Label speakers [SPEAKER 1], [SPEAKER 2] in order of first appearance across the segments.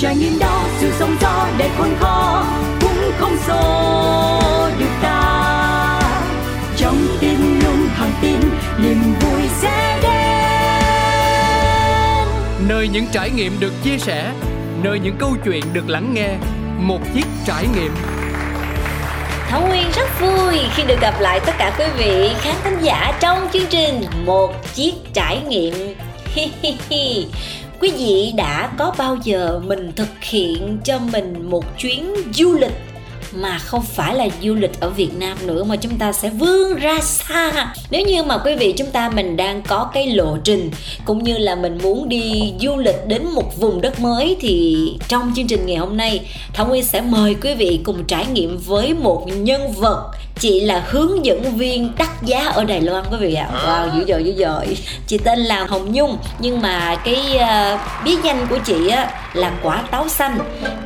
[SPEAKER 1] trải nghiệm đó sự sống gió để khôn khó cũng không xô được ta. Trong tim luôn thẳng tin niềm vui sẽ đến.
[SPEAKER 2] Nơi những trải nghiệm được chia sẻ nơi những câu chuyện được lắng nghe một chiếc trải nghiệm.
[SPEAKER 3] Thảo Nguyên rất vui khi được gặp lại tất cả quý vị khán thính giả trong chương trình Một chiếc trải nghiệm quý vị đã có bao giờ mình thực hiện cho mình một chuyến du lịch mà không phải là du lịch ở Việt Nam nữa mà chúng ta sẽ vươn ra xa. Nếu như mà quý vị chúng ta mình đang có cái lộ trình cũng như là mình muốn đi du lịch đến một vùng đất mới thì trong chương trình ngày hôm nay, Thảo Nguyên sẽ mời quý vị cùng trải nghiệm với một nhân vật chị là hướng dẫn viên đắt giá ở Đài Loan quý vị ạ. À. wow dữ dội dữ dội. Chị tên là Hồng Nhung nhưng mà cái uh, bí danh của chị á là quả táo xanh.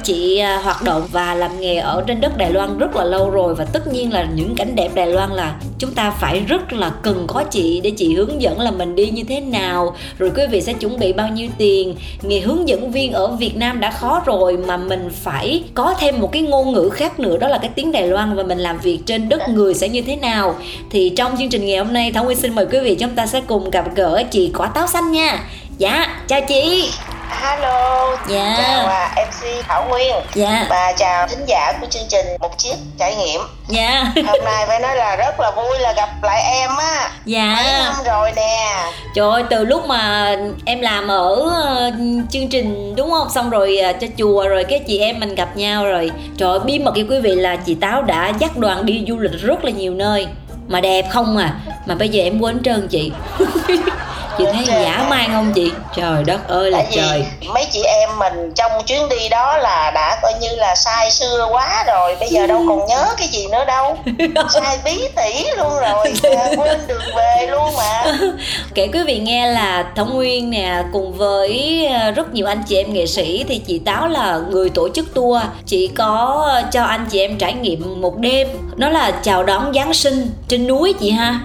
[SPEAKER 3] Chị uh, hoạt động và làm nghề ở trên đất Đài Loan rất là lâu rồi và tất nhiên là những cảnh đẹp Đài Loan là chúng ta phải rất là cần có chị để chị hướng dẫn là mình đi như thế nào rồi quý vị sẽ chuẩn bị bao nhiêu tiền. Nghề hướng dẫn viên ở Việt Nam đã khó rồi mà mình phải có thêm một cái ngôn ngữ khác nữa đó là cái tiếng Đài Loan và mình làm việc trên đất người sẽ như thế nào. Thì trong chương trình ngày hôm nay Thảo Nguyên xin mời quý vị chúng ta sẽ cùng gặp gỡ chị quả táo xanh nha. Dạ chào chị
[SPEAKER 4] Hello,
[SPEAKER 3] dạ.
[SPEAKER 4] chào à, MC Thảo Nguyên.
[SPEAKER 3] Dạ.
[SPEAKER 4] và chào thính giả của chương trình Một Chiếc Trải Nghiệm.
[SPEAKER 3] Dạ.
[SPEAKER 4] Hôm nay phải nói là rất là vui là gặp lại em á.
[SPEAKER 3] Dạ.
[SPEAKER 4] Mấy năm rồi nè.
[SPEAKER 3] Trời ơi, từ lúc mà em làm ở uh, chương trình đúng không? Xong rồi uh, cho chùa rồi cái chị em mình gặp nhau rồi. Trời ơi, bí mật với quý vị là chị Táo đã dắt đoàn đi du lịch rất là nhiều nơi. Mà đẹp không à? Mà bây giờ em quên trơn chị chị thấy giả man không chị? Trời đất ơi là
[SPEAKER 4] Tại
[SPEAKER 3] trời.
[SPEAKER 4] mấy chị em mình trong chuyến đi đó là đã coi như là sai xưa quá rồi. Bây giờ đâu còn nhớ cái gì nữa đâu. Sai bí tỉ luôn rồi. Quên đường về luôn mà.
[SPEAKER 3] Kể quý vị nghe là thống nguyên nè cùng với ờ, rất nhiều anh chị em nghệ sĩ thì chị táo là người tổ chức tour. Chị có cho anh chị em trải nghiệm một đêm. Nó là chào đón giáng sinh trên núi chị ha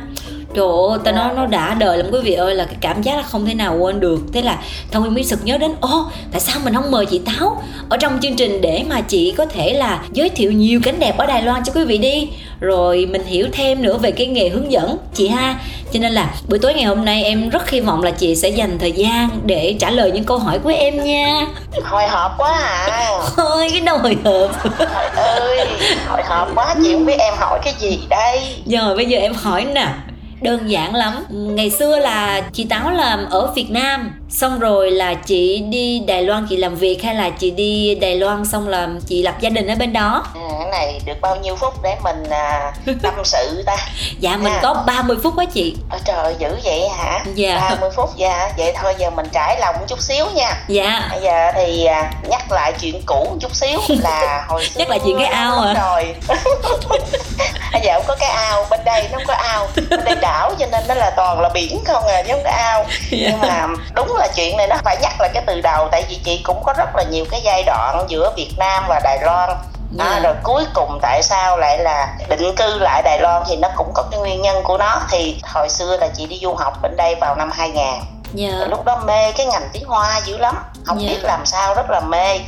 [SPEAKER 3] trời ơi ta nói nó đã đời lắm quý vị ơi là cái cảm giác là không thể nào quên được. Thế là thông nguyên mới sực nhớ đến ô tại sao mình không mời chị táo ở trong chương trình để mà chị có thể là giới thiệu nhiều cảnh đẹp ở đài loan cho quý vị đi? Rồi mình hiểu thêm nữa về cái nghề hướng dẫn chị ha. Cho nên là buổi tối ngày hôm nay em rất hy vọng là chị sẽ dành thời gian để trả lời những câu hỏi của em nha.
[SPEAKER 4] Hồi hộp quá à.
[SPEAKER 3] Thôi cái đâu hồi hộp.
[SPEAKER 4] Trời ơi hồi hộp quá chị không biết em hỏi cái gì đây.
[SPEAKER 3] Giờ bây giờ em hỏi nè đơn giản lắm. Ngày xưa là chị táo làm ở việt nam xong rồi là chị đi đài loan chị làm việc hay là chị đi đài loan xong là chị lập gia đình ở bên đó?
[SPEAKER 4] Ừ, cái này được bao nhiêu phút để mình à, tâm sự ta?
[SPEAKER 3] Dạ mình à. có 30 phút á chị.
[SPEAKER 4] Ôi trời dữ vậy hả?
[SPEAKER 3] Dạ.
[SPEAKER 4] 30 phút dạ. Vậy thôi giờ mình trải lòng một chút xíu nha.
[SPEAKER 3] Dạ.
[SPEAKER 4] Bây giờ thì à, nhắc lại chuyện cũ một chút xíu là hồi xưa
[SPEAKER 3] nhắc lại chuyện cái ao à?
[SPEAKER 4] rồi. Bây giờ không có cái ao bên đây nó không có ao. Bên đây đảo cho nên nó là toàn là biển không à chứ không có ao. Yeah. nhưng mà đúng là chuyện này nó phải nhắc lại cái từ đầu tại vì chị cũng có rất là nhiều cái giai đoạn giữa Việt Nam và Đài Loan Yeah. À, rồi cuối cùng tại sao lại là định cư lại Đài Loan thì nó cũng có cái nguyên nhân của nó thì hồi xưa là chị đi du học bên đây vào năm 2000 yeah. lúc đó mê cái ngành tiếng Hoa dữ lắm không yeah. biết làm sao rất là mê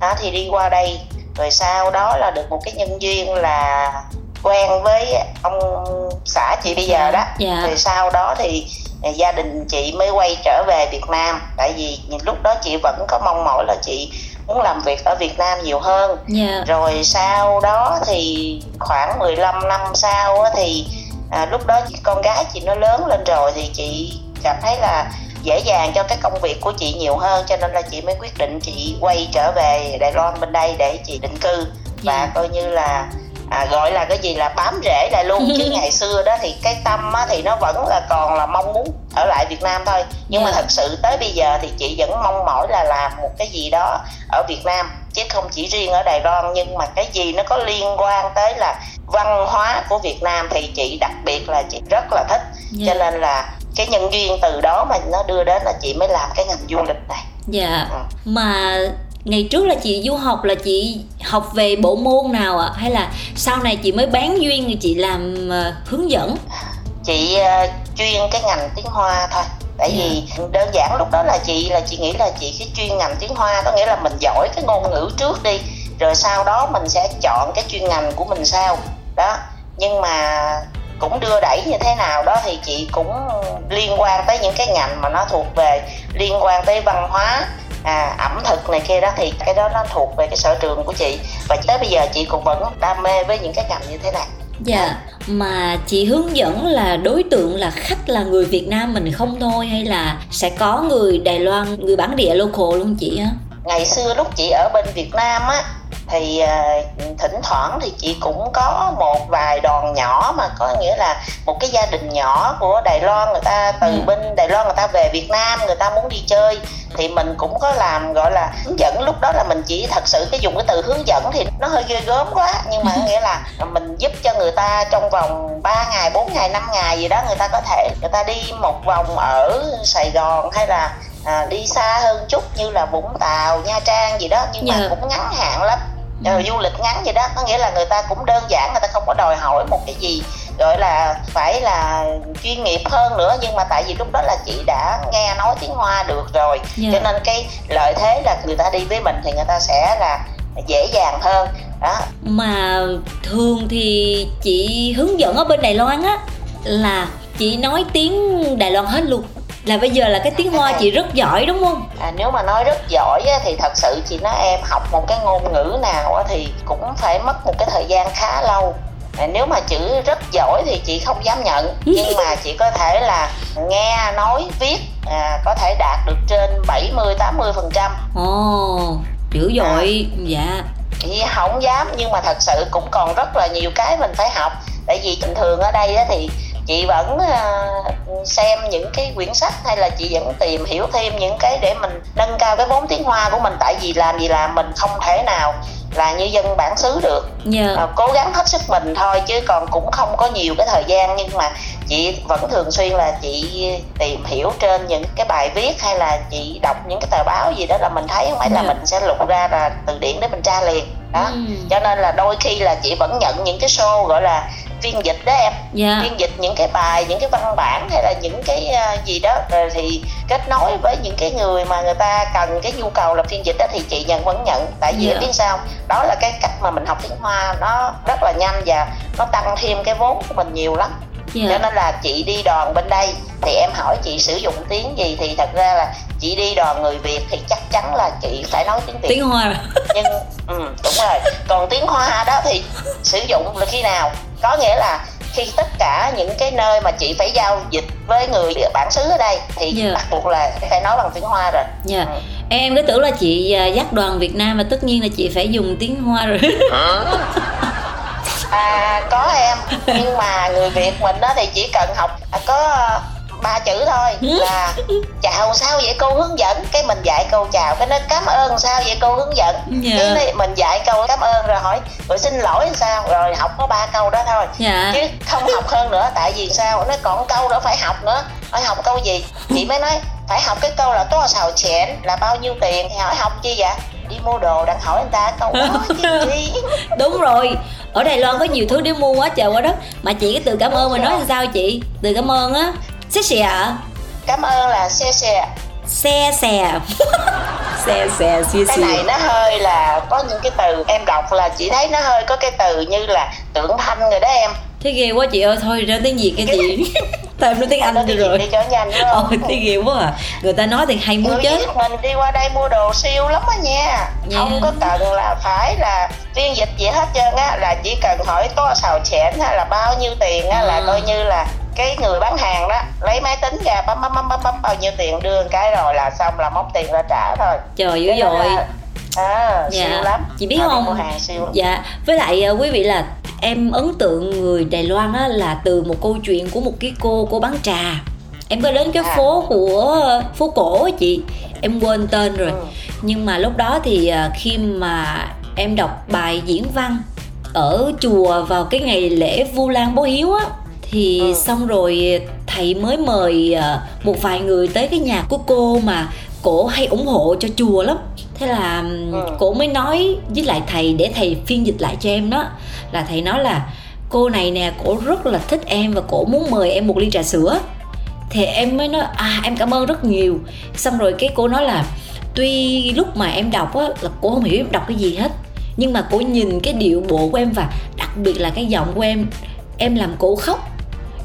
[SPEAKER 4] đó thì đi qua đây rồi sau đó là được một cái nhân duyên là quen với ông xã chị bây giờ đó
[SPEAKER 3] yeah.
[SPEAKER 4] rồi sau đó thì gia đình chị mới quay trở về Việt Nam tại vì lúc đó chị vẫn có mong mỏi là chị muốn làm việc ở Việt Nam nhiều hơn
[SPEAKER 3] yeah.
[SPEAKER 4] rồi sau đó thì khoảng 15 năm sau thì à, lúc đó con gái chị nó lớn lên rồi thì chị cảm thấy là dễ dàng cho cái công việc của chị nhiều hơn cho nên là chị mới quyết định chị quay trở về Đài Loan bên đây để chị định cư và yeah. coi như là à, gọi là cái gì là bám rễ lại luôn chứ ngày xưa đó thì cái tâm á, thì nó vẫn là còn là mong muốn ở lại Việt Nam thôi nhưng yeah. mà thật sự tới bây giờ thì chị vẫn mong mỏi là làm một cái gì đó ở Việt Nam chứ không chỉ riêng ở Đài Loan nhưng mà cái gì nó có liên quan tới là văn hóa của Việt Nam thì chị đặc biệt là chị rất là thích yeah. cho nên là cái nhân duyên từ đó mà nó đưa đến là chị mới làm cái ngành du lịch này
[SPEAKER 3] dạ ừ. mà ngày trước là chị du học là chị học về bộ môn nào ạ? À? hay là sau này chị mới bán duyên thì chị làm uh, hướng dẫn?
[SPEAKER 4] Chị uh, chuyên cái ngành tiếng hoa thôi. Tại vì đơn giản lúc đó là chị là chị nghĩ là chị cái chuyên ngành tiếng hoa có nghĩa là mình giỏi cái ngôn ngữ trước đi rồi sau đó mình sẽ chọn cái chuyên ngành của mình sau. Đó nhưng mà cũng đưa đẩy như thế nào đó thì chị cũng liên quan tới những cái ngành mà nó thuộc về liên quan tới văn hóa à, ẩm thực này kia đó thì cái đó nó thuộc về cái sở trường của chị. Và tới bây giờ chị cũng vẫn đam mê với những cái ngành như thế này.
[SPEAKER 3] Dạ mà chị hướng dẫn là đối tượng là khách là người Việt Nam mình không thôi hay là sẽ có người Đài Loan người bản địa local luôn chị á?
[SPEAKER 4] Ngày xưa lúc chị ở bên Việt Nam á thì uh, thỉnh thoảng thì chị cũng có một vài đoàn nhỏ mà có nghĩa là một cái gia đình nhỏ của Đài Loan người ta từ ừ. bên Đài Loan người ta về Việt Nam người ta muốn đi chơi. Thì mình cũng có làm gọi là hướng dẫn. Lúc đó là mình chỉ thật sự cái dùng cái từ hướng dẫn thì nó hơi ghê gớm quá. Nhưng mà nghĩa là mình giúp cho người ta trong vòng 3 ngày 4 ngày 5 ngày gì đó người ta có thể người ta đi một vòng ở Sài Gòn hay là à, đi xa hơn chút như là Vũng Tàu Nha Trang gì đó nhưng yeah. mà dạ. cũng ngắn hạn lắm ừ. du lịch ngắn vậy đó có nghĩa là người ta cũng đơn giản người ta không có đòi hỏi một cái gì gọi là phải là chuyên nghiệp hơn nữa nhưng mà tại vì lúc đó là chị đã nghe nói tiếng hoa được rồi yeah. Dạ. cho nên cái lợi thế là người ta đi với mình thì người ta sẽ là dễ dàng hơn đó
[SPEAKER 3] mà thường thì chị hướng dẫn ở bên Đài Loan á là chị nói tiếng Đài Loan hết luôn là bây giờ là cái tiếng hoa chị rất giỏi đúng không?
[SPEAKER 4] À, nếu mà nói rất giỏi á, thì thật sự chị nói em học một cái ngôn ngữ nào á, thì cũng phải mất một cái thời gian khá lâu. À, nếu mà chữ rất giỏi thì chị không dám nhận. Nhưng mà chị có thể là nghe nói viết à, có thể đạt được trên 70 80 phần trăm.
[SPEAKER 3] Ồ dữ dội à, dạ.
[SPEAKER 4] Chị không dám nhưng mà thật sự cũng còn rất là nhiều cái mình phải học. Tại vì bình thường ở đây á, thì chị vẫn uh, xem những cái quyển sách hay là chị vẫn tìm hiểu thêm những cái để mình nâng cao cái vốn tiếng hoa của mình tại vì làm gì làm mình không thể nào là như dân bản xứ được yeah. Dạ. à, cố gắng hết sức mình thôi chứ còn cũng không có nhiều cái thời gian nhưng mà chị vẫn thường xuyên là chị tìm hiểu trên những cái bài viết hay là chị đọc những cái tờ báo gì đó là mình thấy không phải yeah. là dạ. mình sẽ lục ra là từ điển để mình tra liền đó mm. cho nên là đôi khi là chị vẫn nhận những cái show gọi là phiên dịch đó em. Yeah. Dạ. phiên dịch những cái bài những cái văn bản hay là những cái uh, gì đó. Rồi thì kết nối với những cái người mà người ta cần cái nhu cầu là phiên dịch đó thì chị nhận vẫn nhận. Tại vì yeah. biết sao đó là cái cách mà mình học tiếng hoa nó rất là nhanh và nó tăng thêm cái vốn của mình nhiều lắm. Yeah. cho nên là chị đi đoàn bên đây. Thì em hỏi chị sử dụng tiếng gì thì thật ra là chị đi đoàn người việt thì chắc chắn là chị phải nói tiếng việt.
[SPEAKER 3] Tiếng hoa.
[SPEAKER 4] Nhưng ừ, đúng rồi. Còn tiếng hoa đó thì sử dụng là khi nào có nghĩa là khi tất cả những cái nơi mà chị phải giao dịch với người bản xứ ở đây thì yeah. Dạ. bắt buộc là phải nói bằng tiếng hoa rồi
[SPEAKER 3] yeah. Dạ. ừ. em cứ tưởng là chị à, dắt đoàn việt nam mà tất nhiên là chị phải dùng tiếng hoa rồi
[SPEAKER 4] à có em nhưng mà người việt mình đó thì chỉ cần học à, có ba chữ thôi. Là chào sao vậy cô hướng dẫn? Cái mình dạy câu chào cái nó cảm ơn sao vậy cô hướng dẫn? Yeah. Dạ. cái mình dạy câu cảm ơn rồi hỏi rồi xin lỗi sao? Rồi học có ba câu đó thôi. Yeah. Dạ. chứ không học hơn nữa tại vì sao? Nó còn câu nữa phải học nữa. Phải học câu gì? Chị mới nói phải học cái câu là có xào chẹn là bao nhiêu tiền? Thì hỏi học chi vậy? Đi mua đồ đang hỏi người ta câu đó chi
[SPEAKER 3] đúng rồi. Ở Đài Loan có nhiều thứ để mua quá trời quá đất. Mà chị cái từ cảm ơn mà nói làm sao chị? Từ cảm ơn á xe xe ạ?
[SPEAKER 4] Cảm ơn là xe xe
[SPEAKER 3] xe xe xe xe xe
[SPEAKER 4] cái này nó hơi là có những cái từ em đọc là chị thấy nó hơi có cái từ như là tượng thanh rồi đó em.
[SPEAKER 3] Thế ghê quá chị ơi thôi ra tiếng việt cái gì? tại nói tiếng anh
[SPEAKER 4] đi
[SPEAKER 3] rồi.
[SPEAKER 4] đi cho nhanh đúng không
[SPEAKER 3] Ôi, thế ghê quá à. Người ta nói thì hay muốn chết.
[SPEAKER 4] mình đi qua đây mua đồ siêu lắm á nha. Yeah. không có cần là phải là phiên dịch gì hết trơn á là chỉ cần hỏi có xào chẽn hay là bao nhiêu tiền á à. là coi như là cái người bán hàng đó lấy máy tính ra bấm bấm bấm bấm bấm bao nhiêu tiền đưa cái rồi là xong là móc tiền ra trả thôi
[SPEAKER 3] trời dữ dội
[SPEAKER 4] à dạ. siêu lắm
[SPEAKER 3] chị biết không mua hàng siêu lắm. dạ với lại uh, quý vị là em ấn tượng người Đài Loan á là từ một câu chuyện của một cái cô cô bán trà em có đến cái à. phố của phố cổ chị em quên tên rồi ừ. nhưng mà lúc đó thì uh, khi mà em đọc bài diễn văn ở chùa vào cái ngày lễ Vu Lan Bố Hiếu á thì ừ. xong rồi thầy mới mời ờ, một vài người tới cái nhà của cô mà cổ hay ủng hộ cho chùa lắm. Thế là ừ. cổ mới nói với lại thầy để thầy phiên dịch lại cho em đó. Là thầy nói là cô này nè cổ rất là thích em và cổ muốn mời em một ly trà sữa. Thì em mới nói à em cảm ơn rất nhiều. Xong rồi cái cô nói là tuy lúc mà em đọc á là cô không hiểu em đọc cái gì hết nhưng mà cô nhìn cái điệu bộ của em và đặc biệt là cái giọng của em em làm cô khóc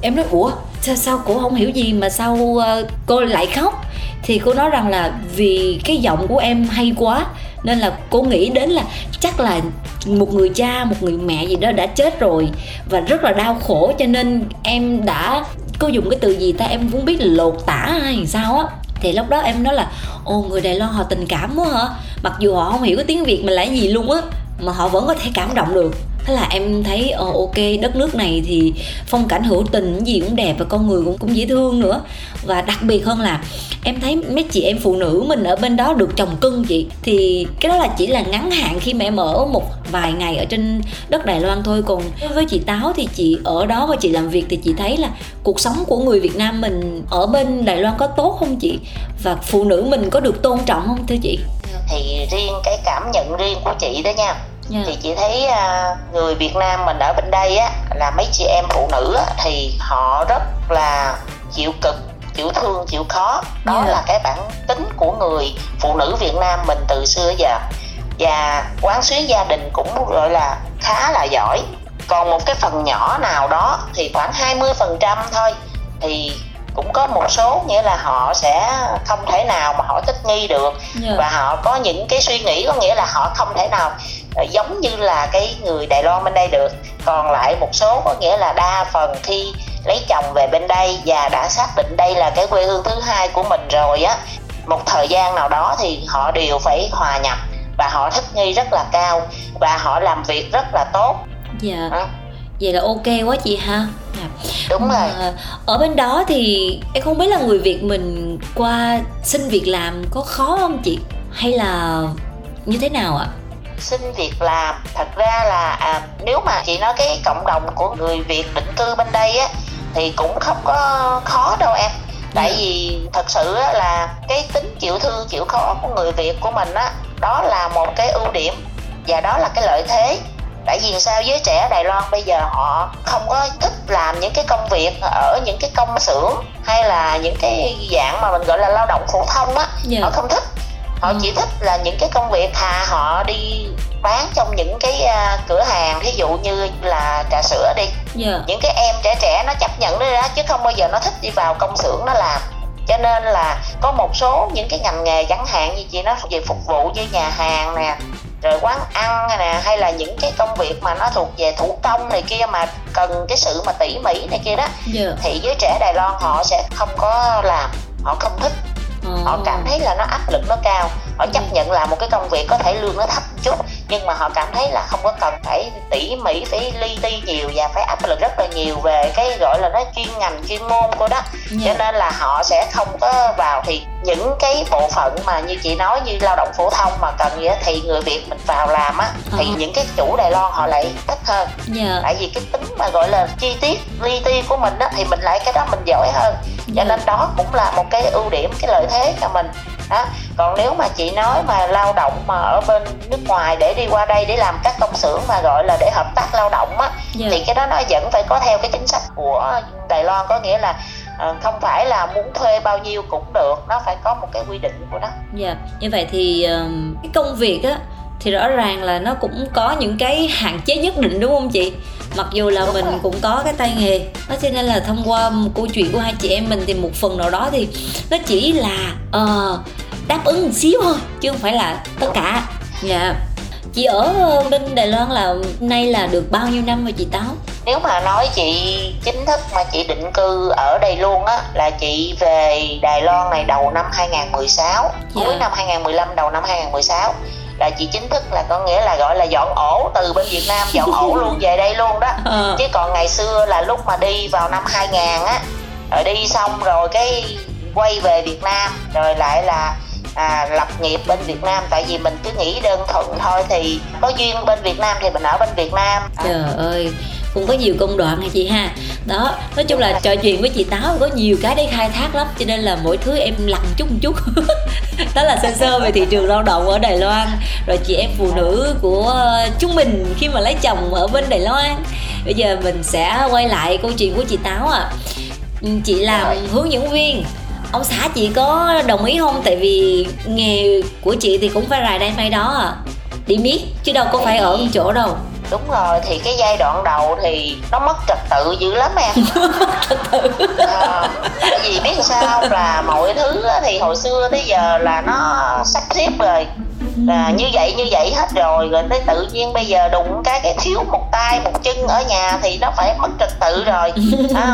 [SPEAKER 3] em nói ủa sao sao cô không hiểu gì mà sao uh, cô lại khóc? Thì cô nói rằng là vì cái giọng của em hay quá nên là cô nghĩ đến là chắc là một người cha một người mẹ gì đó đã chết rồi và rất là đau khổ cho nên em đã cô dùng cái từ gì ta? Em cũng biết là lột tả hay sao á. Thì lúc đó em nói là ồ người đài loan họ tình cảm quá hả? Mặc dù họ không hiểu cái tiếng việt mình là gì luôn á mà họ vẫn có thể cảm động được thế là em thấy ờ, ok đất nước này thì phong cảnh hữu tình gì cũng đẹp và con người cũng cũng dễ thương nữa. Và đặc biệt hơn là em thấy mấy chị em phụ nữ mình ở bên đó được chồng cưng chị. Thì cái đó là chỉ là ngắn hạn khi mà em ở một vài ngày ở trên đất Đài Loan thôi. Còn với chị Táo thì chị ở đó và chị làm việc thì chị thấy là cuộc sống của người Việt Nam mình ở bên Đài Loan có tốt không chị? Và phụ nữ mình có được tôn trọng không thưa chị?
[SPEAKER 4] Thì riêng cái cảm nhận riêng của chị đó nha yeah. thì chị thấy uh, người Việt Nam mình ở bên đây á là mấy chị em phụ nữ á, thì họ rất là chịu cực chịu thương chịu khó đó yeah. là cái bản tính của người phụ nữ Việt Nam mình từ xưa giờ và quán xuyến gia đình cũng gọi là khá là giỏi còn một cái phần nhỏ nào đó thì khoảng 20% thôi thì cũng có một số nghĩa là họ sẽ không thể nào mà họ thích nghi được yeah. và họ có những cái suy nghĩ có nghĩa là họ không thể nào giống như là cái người Đài Loan bên đây được. Còn lại một số có nghĩa là đa phần khi lấy chồng về bên đây và đã xác định đây là cái quê hương thứ hai của mình rồi á một thời gian nào đó thì họ đều phải hòa nhập và họ thích nghi rất là cao và họ làm việc rất là tốt.
[SPEAKER 3] Dạ. À. vậy là ok quá chị ha. Dạ.
[SPEAKER 4] đúng rồi. à,
[SPEAKER 3] ở bên đó thì em không biết là người việt mình qua xin việc làm có khó không chị? Hay là như thế nào ạ
[SPEAKER 4] xin việc làm thật ra là à, nếu mà chị nói cái cộng đồng của người việt định cư bên đây á thì cũng không có khó đâu em tại ừ. vì thật sự á, là cái tính chịu thương chịu khó của người việt của mình á đó là một cái ưu điểm và đó là cái lợi thế tại vì sao giới trẻ Đài Loan bây giờ họ không có thích làm những cái công việc ở những cái công xưởng hay là những cái dạng mà mình gọi là lao động phổ thông á yeah. Dạ. họ không thích họ chỉ thích là những cái công việc thà họ đi bán trong những cái uh, cửa hàng ví dụ như là trà sữa đi yeah. Dạ. những cái em trẻ trẻ nó chấp nhận đó, đó chứ không bao giờ nó thích đi vào công xưởng nó làm cho nên là có một số những cái ngành nghề chẳng hạn như chị nói về phục vụ như nhà hàng nè rồi quán ăn nè hay là những cái công việc mà nó thuộc về thủ công này kia mà cần cái sự mà tỉ mỉ này kia đó yeah. Dạ. thì giới trẻ Đài Loan họ sẽ không có làm họ không thích họ cảm thấy là nó áp lực nó cao họ chấp nhận làm một cái công việc có thể lương nó thấp chút nhưng mà họ cảm thấy là không có cần phải tỉ mỉ phải li ti nhiều và phải áp lực rất là nhiều về cái gọi là nó chuyên ngành chuyên môn của đó yeah. cho nên là họ sẽ không có vào thì những cái bộ phận mà như chị nói như lao động phổ thông mà cần gì đó, thì người việt mình vào làm á uh-huh. thì những cái chủ đài loan họ lại thích hơn yeah. tại vì cái tính mà gọi là chi tiết li ti của mình á thì mình lại cái đó mình giỏi hơn cho nên đó cũng là một cái ưu điểm cái lợi thế cho mình đó còn nếu mà chị nói mà lao động mà ở bên nước ngoài để đi qua đây để làm các công xưởng mà gọi là để hợp tác lao động á yeah. Dạ. thì cái đó nó vẫn phải có theo cái chính sách của Đài Loan có nghĩa là uh, không phải là muốn thuê bao nhiêu cũng được nó phải có một cái quy định của nó
[SPEAKER 3] dạ yeah. như vậy thì uh, cái công việc á thì rõ ràng là nó cũng có những cái hạn chế nhất định đúng không chị mặc dù là mình cũng có cái tay nghề đó cho nên là thông qua một câu chuyện của hai chị em mình thì một phần nào đó thì nó chỉ là uh, đáp ứng một xíu thôi chứ không phải là tất cả dạ yeah. chị ở bên đài loan là nay là được bao nhiêu năm rồi chị táo
[SPEAKER 4] nếu mà nói chị chính thức mà chị định cư ở đây luôn á là chị về Đài Loan này đầu năm 2016 yeah. cuối dạ. năm 2015 đầu năm 2016 là chị chính thức là có nghĩa là gọi là dọn ổ từ bên Việt Nam dọn ổ luôn về đây luôn đó à. chứ còn ngày xưa là lúc mà đi vào năm 2000 á rồi đi xong rồi cái quay về Việt Nam rồi lại là à, lập nghiệp bên Việt Nam tại vì mình cứ nghĩ đơn thuần thôi thì có duyên bên Việt Nam thì mình ở bên Việt Nam
[SPEAKER 3] à. trời ơi cũng có nhiều công đoạn hả chị ha. Đó nói chung là trò chuyện với chị táo có nhiều cái để khai thác lắm cho nên là mỗi thứ em lặng chút một chút. Đó là sơ sơ về thị trường lao động ở đài loan. Rồi chị em phụ nữ của chúng mình khi mà lấy chồng ở bên đài loan. Bây giờ mình sẽ quay lại câu chuyện của chị táo à chị làm hướng dẫn viên. Ông xã chị có đồng ý không? Tại vì nghề của chị thì cũng phải rài đây may đó à đi miết chứ đâu có phải ở một chỗ đâu
[SPEAKER 4] đúng rồi thì cái giai đoạn đầu thì nó mất trật tự dữ lắm em. À, tại vì biết sao là mọi thứ thì hồi xưa tới giờ là nó sắp xếp rồi. Là như vậy như vậy hết rồi. Rồi tới tự nhiên bây giờ đụng cái cái thiếu một tay một chân ở nhà thì nó phải mất trật tự rồi?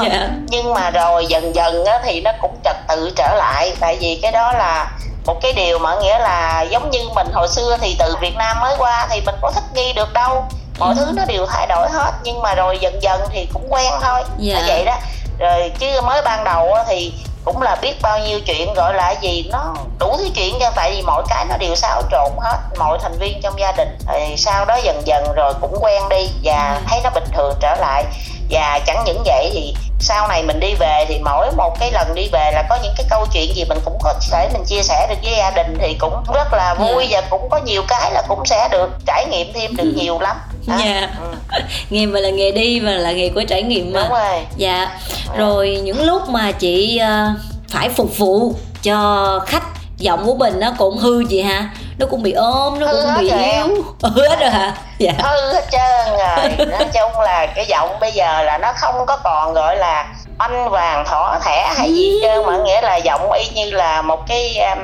[SPEAKER 3] Dạ.
[SPEAKER 4] nhưng mà rồi dần dần á, thì nó cũng trật tự trở lại. Tại vì cái đó là một cái điều mà nghĩa là giống như mình hồi xưa thì từ Việt Nam mới qua thì mình có thích nghi được đâu mọi thứ nó đều thay đổi hết nhưng mà rồi dần dần thì cũng quen thôi.
[SPEAKER 3] Dạ.
[SPEAKER 4] Là vậy đó. Rồi chứ mới ban đầu thì cũng là biết bao nhiêu chuyện gọi là gì nó đủ thứ chuyện cho tại vì mọi cái nó đều xáo trộn hết. Mọi thành viên trong gia đình thì sau đó dần dần rồi cũng quen đi và
[SPEAKER 3] Ừ.
[SPEAKER 4] thấy nó bình thường trở lại. Và chẳng những vậy thì sau này mình đi về thì mỗi một cái lần đi về là có những cái câu chuyện gì mình cũng có thể mình chia sẻ được với gia đình thì cũng rất là vui và cũng có nhiều cái là cũng sẽ được trải nghiệm thêm được nhiều lắm Đó.
[SPEAKER 3] Dạ.
[SPEAKER 4] ừ,
[SPEAKER 3] nghề mà là nghề đi và là nghề của trải nghiệm mà.
[SPEAKER 4] Đúng rồi.
[SPEAKER 3] Dạ. Rồi những lúc mà chị ờ, phải phục vụ cho khách giọng của mình nó cũng hư chị hả? Nó cũng bị ôm nó
[SPEAKER 4] Hư
[SPEAKER 3] cũng bị yếu. Hư hết rồi hả? Dạ.
[SPEAKER 4] Hư hết trơn rồi. Nói chung là cái giọng bây giờ là nó không có còn gọi là oanh vàng thỏ thẻ hay gì trơn mà nghĩa là giọng y như là một cái um,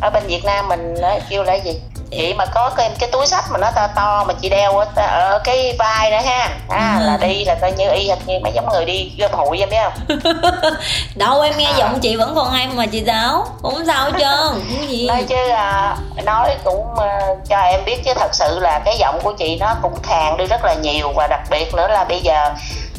[SPEAKER 4] ở bên Việt Nam mình nói kêu là gì chị mà có cái, cái túi sách mà nó to to mà chị đeo ở, ở cái vai nữa ha. À, là đi là coi như y hệt như mấy giống người đi gom hụi em biết không?
[SPEAKER 3] Đâu em nghe
[SPEAKER 4] À.
[SPEAKER 3] giọng chị vẫn còn hay mà chị giáo không sao hết trơn không có gì?
[SPEAKER 4] Nói chứ à, nói cũng à, cho em biết chứ thật sự là cái giọng của chị nó cũng khàn đi rất là nhiều và đặc biệt nữa là bây giờ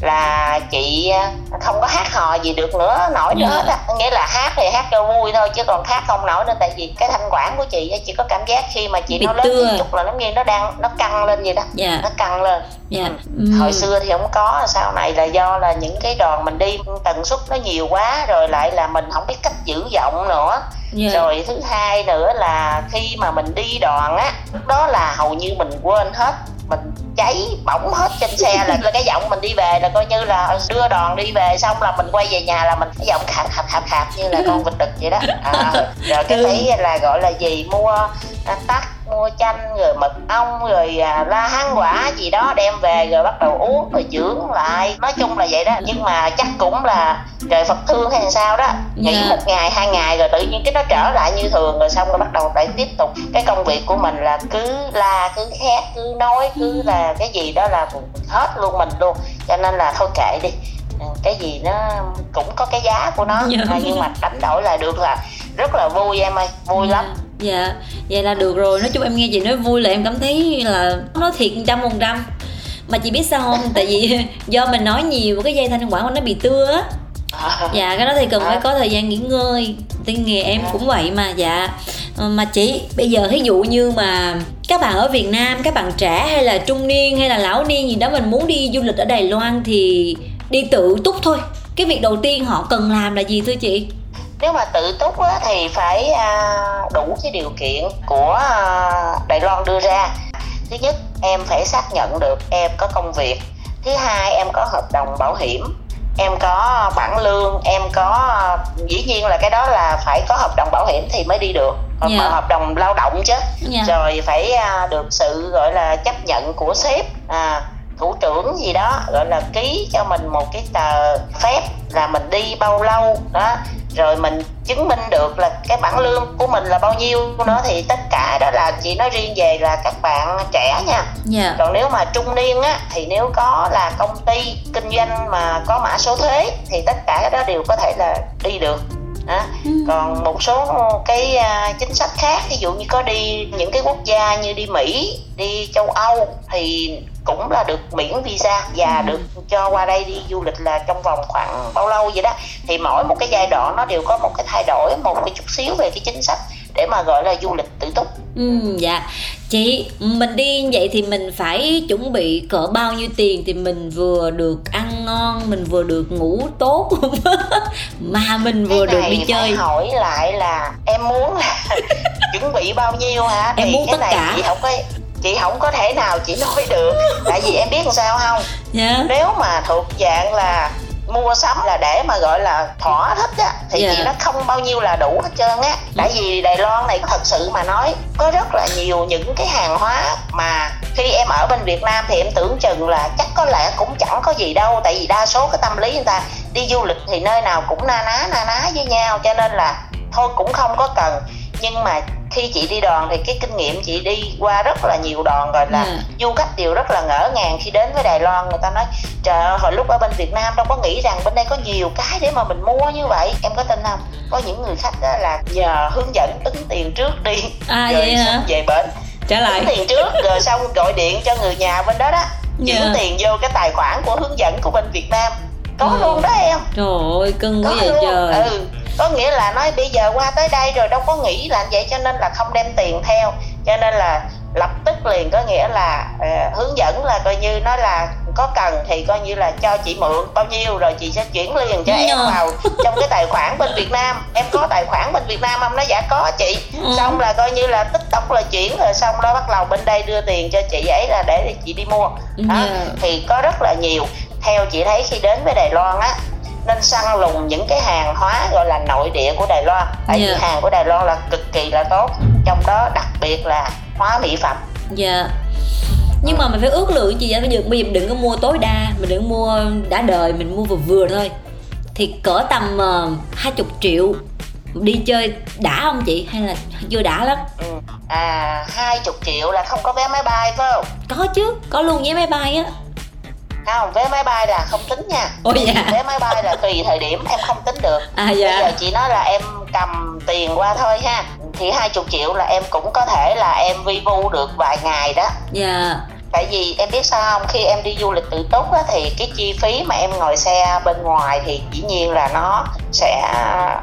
[SPEAKER 4] là chị à, không có hát hò gì được nữa nổi nữa
[SPEAKER 3] Dạ.
[SPEAKER 4] hết á nghĩa là hát thì hát cho vui thôi chứ còn hát không nổi nữa tại vì cái thanh quản của chị á, chị có cảm giác khi mà chị
[SPEAKER 3] Bị
[SPEAKER 4] nói lớn
[SPEAKER 3] tưa.
[SPEAKER 4] một chút là giống như nó đang nó căng lên vậy đó
[SPEAKER 3] dạ
[SPEAKER 4] nó căng lên
[SPEAKER 3] dạ
[SPEAKER 4] Ừ.
[SPEAKER 3] Ừm.
[SPEAKER 4] hồi xưa thì không có sau này là do là những cái đoàn mình đi tần suất nó nhiều quá rồi lại là mình không biết cách giữ giọng nữa
[SPEAKER 3] dạ.
[SPEAKER 4] rồi thứ hai nữa là khi mà mình đi đoàn á đó là hầu như mình quên hết mình cháy bỏng hết trên xe là, là cái giọng mình đi về là coi như là đưa đoàn đi về xong là mình quay về nhà là mình cái giọng khạp khạp khạp khạp như là con vịt đực vậy đó à, rồi cái
[SPEAKER 3] Ừ.
[SPEAKER 4] thấy là gọi là gì mua à, tắc mua chanh rồi mật ong rồi à, la hán quả gì đó đem về rồi bắt đầu uống rồi dưỡng lại. Nói chung là vậy đó nhưng mà chắc cũng là trời Phật thương hay sao đó. Nghỉ
[SPEAKER 3] Dạ.
[SPEAKER 4] một ngày hai ngày rồi tự nhiên cái nó trở lại như thường rồi xong rồi bắt đầu lại tiếp tục. Cái công việc của mình là cứ la cứ khét cứ nói cứ là cái gì đó là hết luôn mình luôn. Cho nên là thôi kệ đi. Ừ, cái gì nó cũng có cái giá của nó.
[SPEAKER 3] Dạ.
[SPEAKER 4] à, nhưng mà đánh đổi lại được là rất là vui em ơi vui lắm
[SPEAKER 3] dạ vậy là được rồi. Nói chung em nghe chị nói vui là em cảm thấy là nó thiệt trăm phần trăm. Mà chị biết sao không? Tại vì do mình nói nhiều cái dây thanh quản của nó bị tưa á. Dạ cái đó thì cần phải
[SPEAKER 4] À.
[SPEAKER 3] có thời gian nghỉ ngơi. Tên nghề em
[SPEAKER 4] À.
[SPEAKER 3] cũng vậy mà dạ. Ờ, mà chị bây giờ ví dụ như mà các bạn ở Việt Nam các bạn trẻ hay là trung niên hay là lão niên gì đó mình muốn đi du lịch ở Đài Loan thì đi tự túc thôi. Cái việc đầu tiên họ cần làm là gì thưa chị
[SPEAKER 4] nếu mà tự túc á, thì phải à, đủ cái điều kiện của à, Đài Loan đưa ra. Thứ nhất em phải xác nhận được em có công việc. Thứ hai em có hợp đồng bảo hiểm. Em có bản lương em có dĩ nhiên là cái đó là phải có hợp đồng bảo hiểm thì mới đi được. Còn
[SPEAKER 3] Dạ.
[SPEAKER 4] mà hợp đồng lao động chứ.
[SPEAKER 3] Dạ.
[SPEAKER 4] rồi phải à, được sự gọi là chấp nhận của sếp. À, thủ trưởng gì đó gọi là ký cho mình một cái tờ phép là mình đi bao lâu đó rồi mình chứng minh được là cái bản lương của mình là bao nhiêu nữa thì tất cả đó là chị nói riêng về là các bạn trẻ nha
[SPEAKER 3] dạ
[SPEAKER 4] còn nếu mà trung niên á thì nếu có là công ty kinh doanh mà có mã số thuế thì tất cả cái đó đều có thể là đi được đó.
[SPEAKER 3] Ừ.
[SPEAKER 4] còn một số cái à, chính sách khác ví dụ như có đi những cái quốc gia như đi mỹ đi châu âu thì cũng là được miễn visa và
[SPEAKER 3] Ừ.
[SPEAKER 4] được cho qua đây đi du lịch là trong vòng khoảng bao lâu vậy đó. Thì mỗi một cái giai đoạn nó đều có một cái thay đổi một cái chút xíu về cái chính sách để mà gọi là du lịch tự túc.
[SPEAKER 3] Ừ, dạ. Chị mình đi vậy thì mình phải chuẩn bị cỡ bao nhiêu tiền thì mình vừa được ăn ngon mình vừa được ngủ tốt. Mà mình vừa
[SPEAKER 4] cái
[SPEAKER 3] được
[SPEAKER 4] này
[SPEAKER 3] đi
[SPEAKER 4] phải
[SPEAKER 3] chơi.
[SPEAKER 4] hỏi lại là em muốn là chuẩn bị bao nhiêu hả?
[SPEAKER 3] Em
[SPEAKER 4] thì
[SPEAKER 3] muốn
[SPEAKER 4] cái
[SPEAKER 3] tất
[SPEAKER 4] này
[SPEAKER 3] cả.
[SPEAKER 4] chị không có chị không có thể nào chị nói được. Tại vì em biết làm sao không?
[SPEAKER 3] Dạ.
[SPEAKER 4] Nếu mà thuộc dạng là mua sắm là để mà gọi là thỏa thích á thì
[SPEAKER 3] Dạ.
[SPEAKER 4] chị nó không bao nhiêu là đủ hết trơn á. Tại vì Đài Loan này thật sự mà nói có rất là nhiều những cái hàng hóa mà khi em ở bên Việt Nam thì em tưởng chừng là chắc có lẽ cũng chẳng có gì đâu. Tại vì đa số cái tâm lý người ta đi du lịch thì nơi nào cũng na ná na ná với nhau. Cho nên là thôi cũng không có cần. Nhưng mà khi chị đi đoàn thì cái kinh nghiệm chị đi qua rất là nhiều đoàn rồi là
[SPEAKER 3] Dạ.
[SPEAKER 4] du khách đều rất là ngỡ ngàng khi đến với Đài Loan. Người ta nói trời ơi hồi lúc ở bên Việt Nam đâu có nghĩ rằng bên đây có nhiều cái để mà mình mua như vậy. Em có tin không? Có những người khách đó là nhờ hướng dẫn tính tiền trước đi
[SPEAKER 3] À,
[SPEAKER 4] rồi
[SPEAKER 3] vậy hả?
[SPEAKER 4] về bển
[SPEAKER 3] trả lại.
[SPEAKER 4] tính tiền trước rồi xong gọi điện cho người nhà bên đó đó. Chuyển
[SPEAKER 3] Dạ.
[SPEAKER 4] tiền vô cái tài khoản của hướng dẫn của bên Việt Nam. Có
[SPEAKER 3] Ừ.
[SPEAKER 4] luôn đó em.
[SPEAKER 3] Trời ơi cưng quá vậy trời.
[SPEAKER 4] Ừ có nghĩa là nói bây giờ qua tới đây rồi đâu có nghĩ là vậy cho nên là không đem tiền theo cho nên là lập tức liền có nghĩa là ờ, hướng dẫn là coi như nói là có cần thì coi như là cho chị mượn bao nhiêu rồi chị sẽ chuyển liền cho em
[SPEAKER 3] Nhờ.
[SPEAKER 4] vào trong cái tài khoản bên Việt Nam em có tài khoản bên Việt Nam không nó dạ có chị
[SPEAKER 3] Ừ.
[SPEAKER 4] xong là coi như là tích tốc là chuyển rồi xong đó bắt đầu bên đây đưa tiền cho chị ấy là để chị đi mua đó
[SPEAKER 3] Dạ.
[SPEAKER 4] thì có rất là nhiều theo chị thấy khi đến với Đài Loan á nên săn lùng những cái hàng hóa gọi là nội địa của Đài Loan. Tại vì
[SPEAKER 3] Dạ.
[SPEAKER 4] hàng của Đài Loan là cực kỳ là tốt trong đó đặc biệt là hóa mỹ phẩm.
[SPEAKER 3] Dạ. Nhưng mà mình phải ước lượng chị bây giờ bây giờ mình đừng có mua tối đa mình đừng mua đã đời mình mua vừa vừa thôi. Thì cỡ tầm hai chục triệu đi chơi đã không chị? Hay là chưa đã lắm?
[SPEAKER 4] Ừ. à hai chục triệu là không có vé máy bay phải không?
[SPEAKER 3] Có chứ có luôn vé máy bay á
[SPEAKER 4] không vé máy bay là không tính nha. Vì
[SPEAKER 3] dạ.
[SPEAKER 4] vé máy bay là tùy thời điểm em không tính được.
[SPEAKER 3] À
[SPEAKER 4] bây giờ
[SPEAKER 3] dạ
[SPEAKER 4] chị nói là em cầm tiền qua thôi ha. Thì hai chục triệu là em cũng có thể là em vi vu được vài ngày đó.
[SPEAKER 3] Dạ.
[SPEAKER 4] Tại vì em biết sao không? Khi em đi du lịch tự túc á, thì cái chi phí mà em ngồi xe bên ngoài thì dĩ nhiên là nó sẽ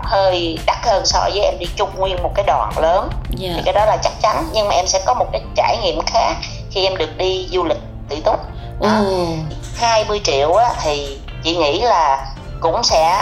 [SPEAKER 4] hơi đắt hơn so với em đi chung nguyên một cái đoàn lớn.
[SPEAKER 3] Dạ.
[SPEAKER 4] Thì cái đó là chắc chắn. Nhưng mà em sẽ có một cái trải nghiệm khác khi em được đi du lịch tự túc
[SPEAKER 3] ồ
[SPEAKER 4] 20 triệu á, thì chị nghĩ là cũng sẽ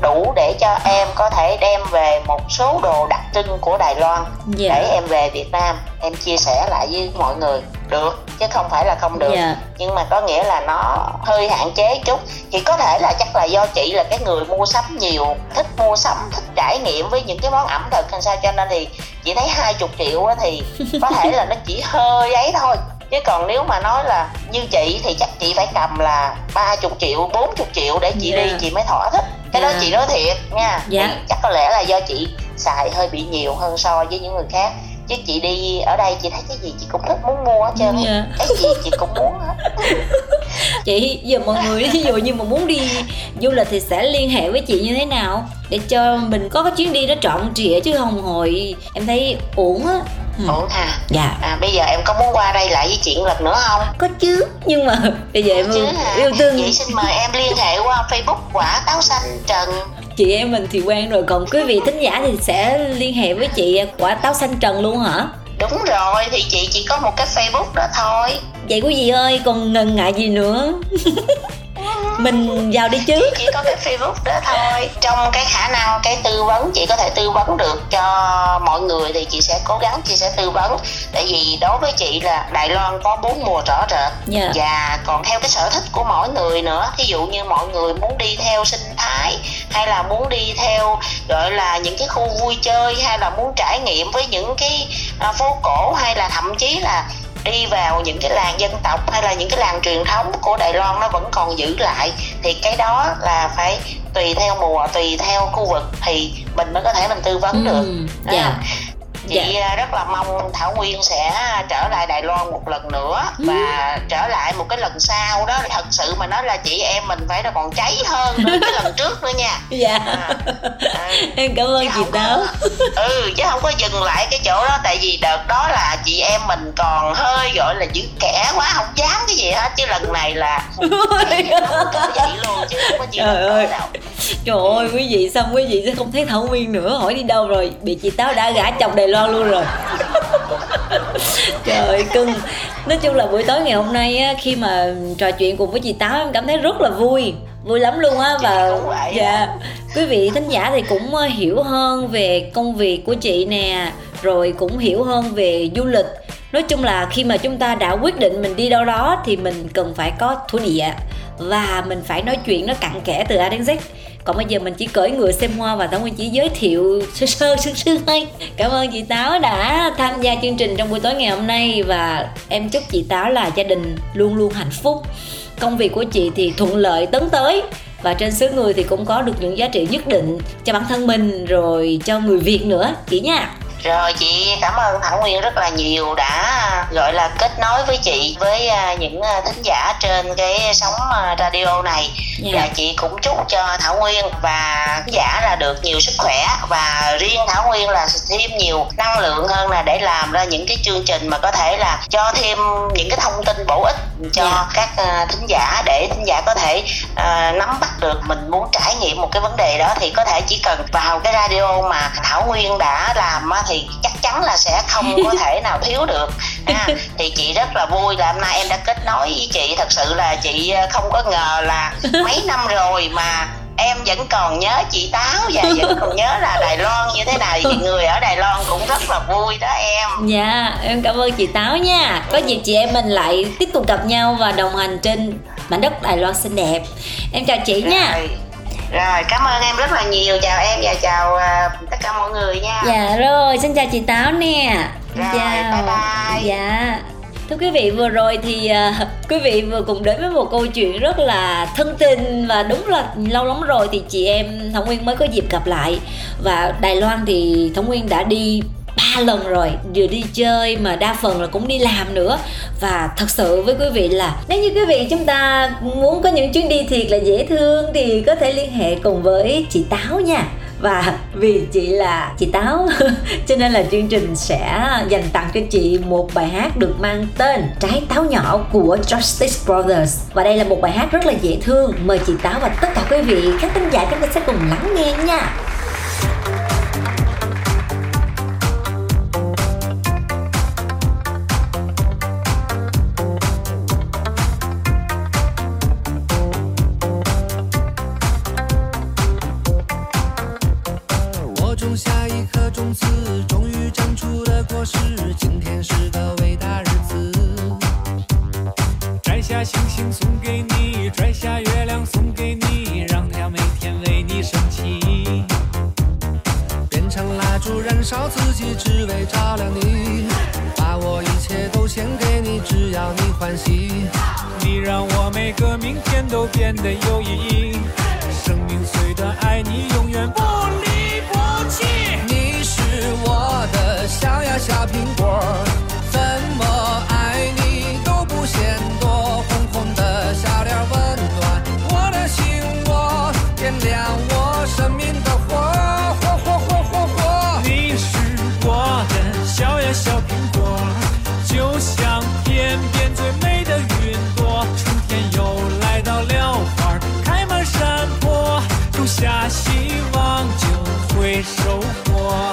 [SPEAKER 4] đủ để cho em có thể đem về một số đồ đặc trưng của Đài Loan để
[SPEAKER 3] dạ
[SPEAKER 4] em về Việt Nam em chia sẻ lại với mọi người. Được chứ không phải là không được.
[SPEAKER 3] Dạ.
[SPEAKER 4] Nhưng mà có nghĩa là nó hơi hạn chế chút. Thì có thể là chắc là do chị là cái người mua sắm nhiều thích mua sắm thích trải nghiệm với những cái món ẩm thực hay sao cho nên thì chị thấy hai chục triệu thì có thể là nó chỉ hơi ấy thôi chứ còn nếu mà nói là như chị thì chắc chị phải cầm là ba chục triệu bốn chục triệu để chị
[SPEAKER 3] Dạ.
[SPEAKER 4] đi chị mới thỏa thích cái đó
[SPEAKER 3] Dạ.
[SPEAKER 4] chị nói thiệt nha
[SPEAKER 3] Dạ.
[SPEAKER 4] Thì chắc có lẽ là do chị xài hơi bị nhiều hơn so với những người khác chứ chị đi ở đây chị thấy cái gì chị cũng thích muốn mua hết trơn.
[SPEAKER 3] Dạ.
[SPEAKER 4] cái gì chị cũng muốn hết
[SPEAKER 3] chị giờ mọi người ví dụ như mà muốn đi du lịch thì sẽ liên hệ với chị như thế nào để cho mình có cái chuyến đi nó trọn trịa chứ không hồi em thấy uổng á ừ.
[SPEAKER 4] ổn ha
[SPEAKER 3] dạ.
[SPEAKER 4] À, bây giờ em có muốn qua đây lại với chuyện lần nữa không?
[SPEAKER 3] Có chứ nhưng mà bây giờ em
[SPEAKER 4] chứ hả
[SPEAKER 3] yêu thương
[SPEAKER 4] vậy xin mời em liên hệ qua facebook quả táo xanh trần.
[SPEAKER 3] Chị em mình thì quen rồi còn quý vị thính giả thì sẽ liên hệ với chị quả táo xanh trần luôn hả?
[SPEAKER 4] Đúng rồi thì chị chỉ có một cái facebook đó thôi.
[SPEAKER 3] Vậy quý vị ơi còn ngần ngại gì nữa mình vào đi chứ.
[SPEAKER 4] Chỉ có cái facebook đó thôi. Trong cái khả năng cái tư vấn chị có thể tư vấn được cho mọi người thì chị sẽ cố gắng chị sẽ tư vấn. Tại vì đối với chị là đài loan có bốn mùa rõ rệt.
[SPEAKER 3] Dạ.
[SPEAKER 4] và còn theo cái sở thích của mỗi người nữa. Thí dụ như mọi người muốn đi theo sinh thái hay là muốn đi theo gọi là những cái khu vui chơi hay là muốn trải nghiệm với những cái à, phố cổ hay là thậm chí là đi vào những cái làng dân tộc hay là những cái làng truyền thống của Đài Loan nó vẫn còn giữ lại thì cái đó là phải tùy theo mùa tùy theo khu vực thì mình mới có thể mình tư vấn được
[SPEAKER 3] Ừ,
[SPEAKER 4] Thấy
[SPEAKER 3] dạ
[SPEAKER 4] không? Chị à, rất là mong Thảo Nguyên sẽ trở lại Đài Loan một lần nữa và trở lại một cái lần sau đó. Thật sự mà nói là chị em mình phải là còn cháy hơn nữa cái lần trước nữa nha.
[SPEAKER 3] Dạ.
[SPEAKER 4] À, à,
[SPEAKER 3] em cảm ơn chị táo
[SPEAKER 4] ừ chứ không có dừng lại cái chỗ đó tại vì đợt đó là chị em mình còn hơi gọi là giữ kẻ quá không dám cái gì hết chứ lần này là vậy luôn chứ không có được
[SPEAKER 3] ơi.
[SPEAKER 4] đâu
[SPEAKER 3] Trời ơi quý vị xong quý vị sẽ không thấy Thảo Nguyên nữa? Hỏi đi đâu rồi? Bị chị Táo đã gả chồng Đài Loan luôn rồi. Trời ơi cưng. Nói chung là buổi tối ngày hôm nay á, Khi mà trò chuyện cùng với chị Táo Em cảm thấy rất là vui. Vui lắm luôn á Và dạ Quý vị thính giả thì cũng ờ, hiểu hơn Về công việc của chị nè Rồi cũng hiểu hơn về du lịch. Nói chung là khi mà chúng ta đã quyết định mình đi đâu đó Thì mình cần phải có thổ địa và mình phải nói chuyện nó cặn kẽ từ A đến Z còn bây giờ mình chỉ cởi người xem hoa và Thảo Nguyên chỉ giới thiệu sơ sơ sơ sơ thôi. Cảm ơn chị Táo đã tham gia chương trình trong buổi tối ngày hôm nay. Và em chúc chị Táo là gia đình luôn luôn hạnh phúc. Công việc của chị thì thuận lợi tấn tới. Và trên xứ người thì cũng có được những giá trị nhất định cho bản thân mình, rồi cho người Việt nữa. Chị nha
[SPEAKER 4] rồi chị cảm ơn Thảo Nguyên rất là nhiều đã gọi là kết nối với chị với à, những à, thính giả trên cái sóng à, radio này
[SPEAKER 3] Dạ.
[SPEAKER 4] và chị cũng chúc cho Thảo Nguyên và thính giả là được nhiều sức khỏe và riêng Thảo Nguyên là thêm nhiều năng lượng hơn là để làm ra những cái chương trình mà có thể là cho thêm những cái thông tin bổ ích cho
[SPEAKER 3] Dạ.
[SPEAKER 4] các à, thính giả để thính giả có thể à, nắm bắt được mình muốn trải nghiệm một cái vấn đề đó thì có thể chỉ cần vào cái radio mà Thảo Nguyên đã làm thì chắc chắn là sẽ không có thể nào thiếu được ha. thì chị rất là vui là hôm nay em đã kết nối với chị thật sự là chị à, không có ngờ là mấy năm rồi mà em vẫn còn nhớ chị Táo và vẫn còn nhớ là Đài Loan như thế này thì người ở Đài Loan cũng rất là vui đó em
[SPEAKER 3] Dạ, em cảm ơn chị Táo nha. Có dịp chị em mình lại tiếp tục gặp nhau và đồng hành trên mảnh đất Đài Loan xinh đẹp. Em chào chị nha.
[SPEAKER 4] rồi rồi cảm ơn em rất là nhiều chào em và chào à, tất cả mọi người nha
[SPEAKER 3] Dạ rồi, xin chào chị Táo nè.
[SPEAKER 4] Rồi,
[SPEAKER 3] chào.
[SPEAKER 4] bye bye.
[SPEAKER 3] Dạ. Thưa quý vị, vừa rồi thì à, quý vị vừa cùng đến với một câu chuyện rất là thân tình và đúng là lâu lắm rồi thì chị em Thảo Nguyên mới có dịp gặp lại. Và Đài Loan thì Thảo Nguyên đã đi ba lần rồi, vừa đi chơi mà đa phần là cũng đi làm nữa. Và thật sự với quý vị là nếu như quý vị chúng ta muốn có những chuyến đi thiệt là dễ thương thì có thể liên hệ cùng với chị Táo nha và vì chị là chị Táo, cho nên là chương trình sẽ dành tặng cho chị một bài hát được mang tên Trái táo nhỏ của Justice Brothers. Và đây là một bài hát rất là dễ thương. Mời chị Táo và tất cả quý vị các thính giả, chúng ta sẽ cùng lắng nghe nha.
[SPEAKER 5] 种下一颗种子，终于长出了果实。今天是个伟大日子，摘下星星送给你，摘下月亮送给你，让太阳每天为你升起。变成蜡烛燃烧自己，只为照亮你。把我一切都献给你，只要你欢喜。你让我每个明天都变得有意义。生命虽短，爱你永远不小呀小苹果，怎么爱你都不嫌多。红红的小脸温暖我的心窝，点亮我生命的火，火火火火火。你是我的小呀小苹果，就像天边最美的云朵。春天又来到了，花开满山坡，种下希望就会收获。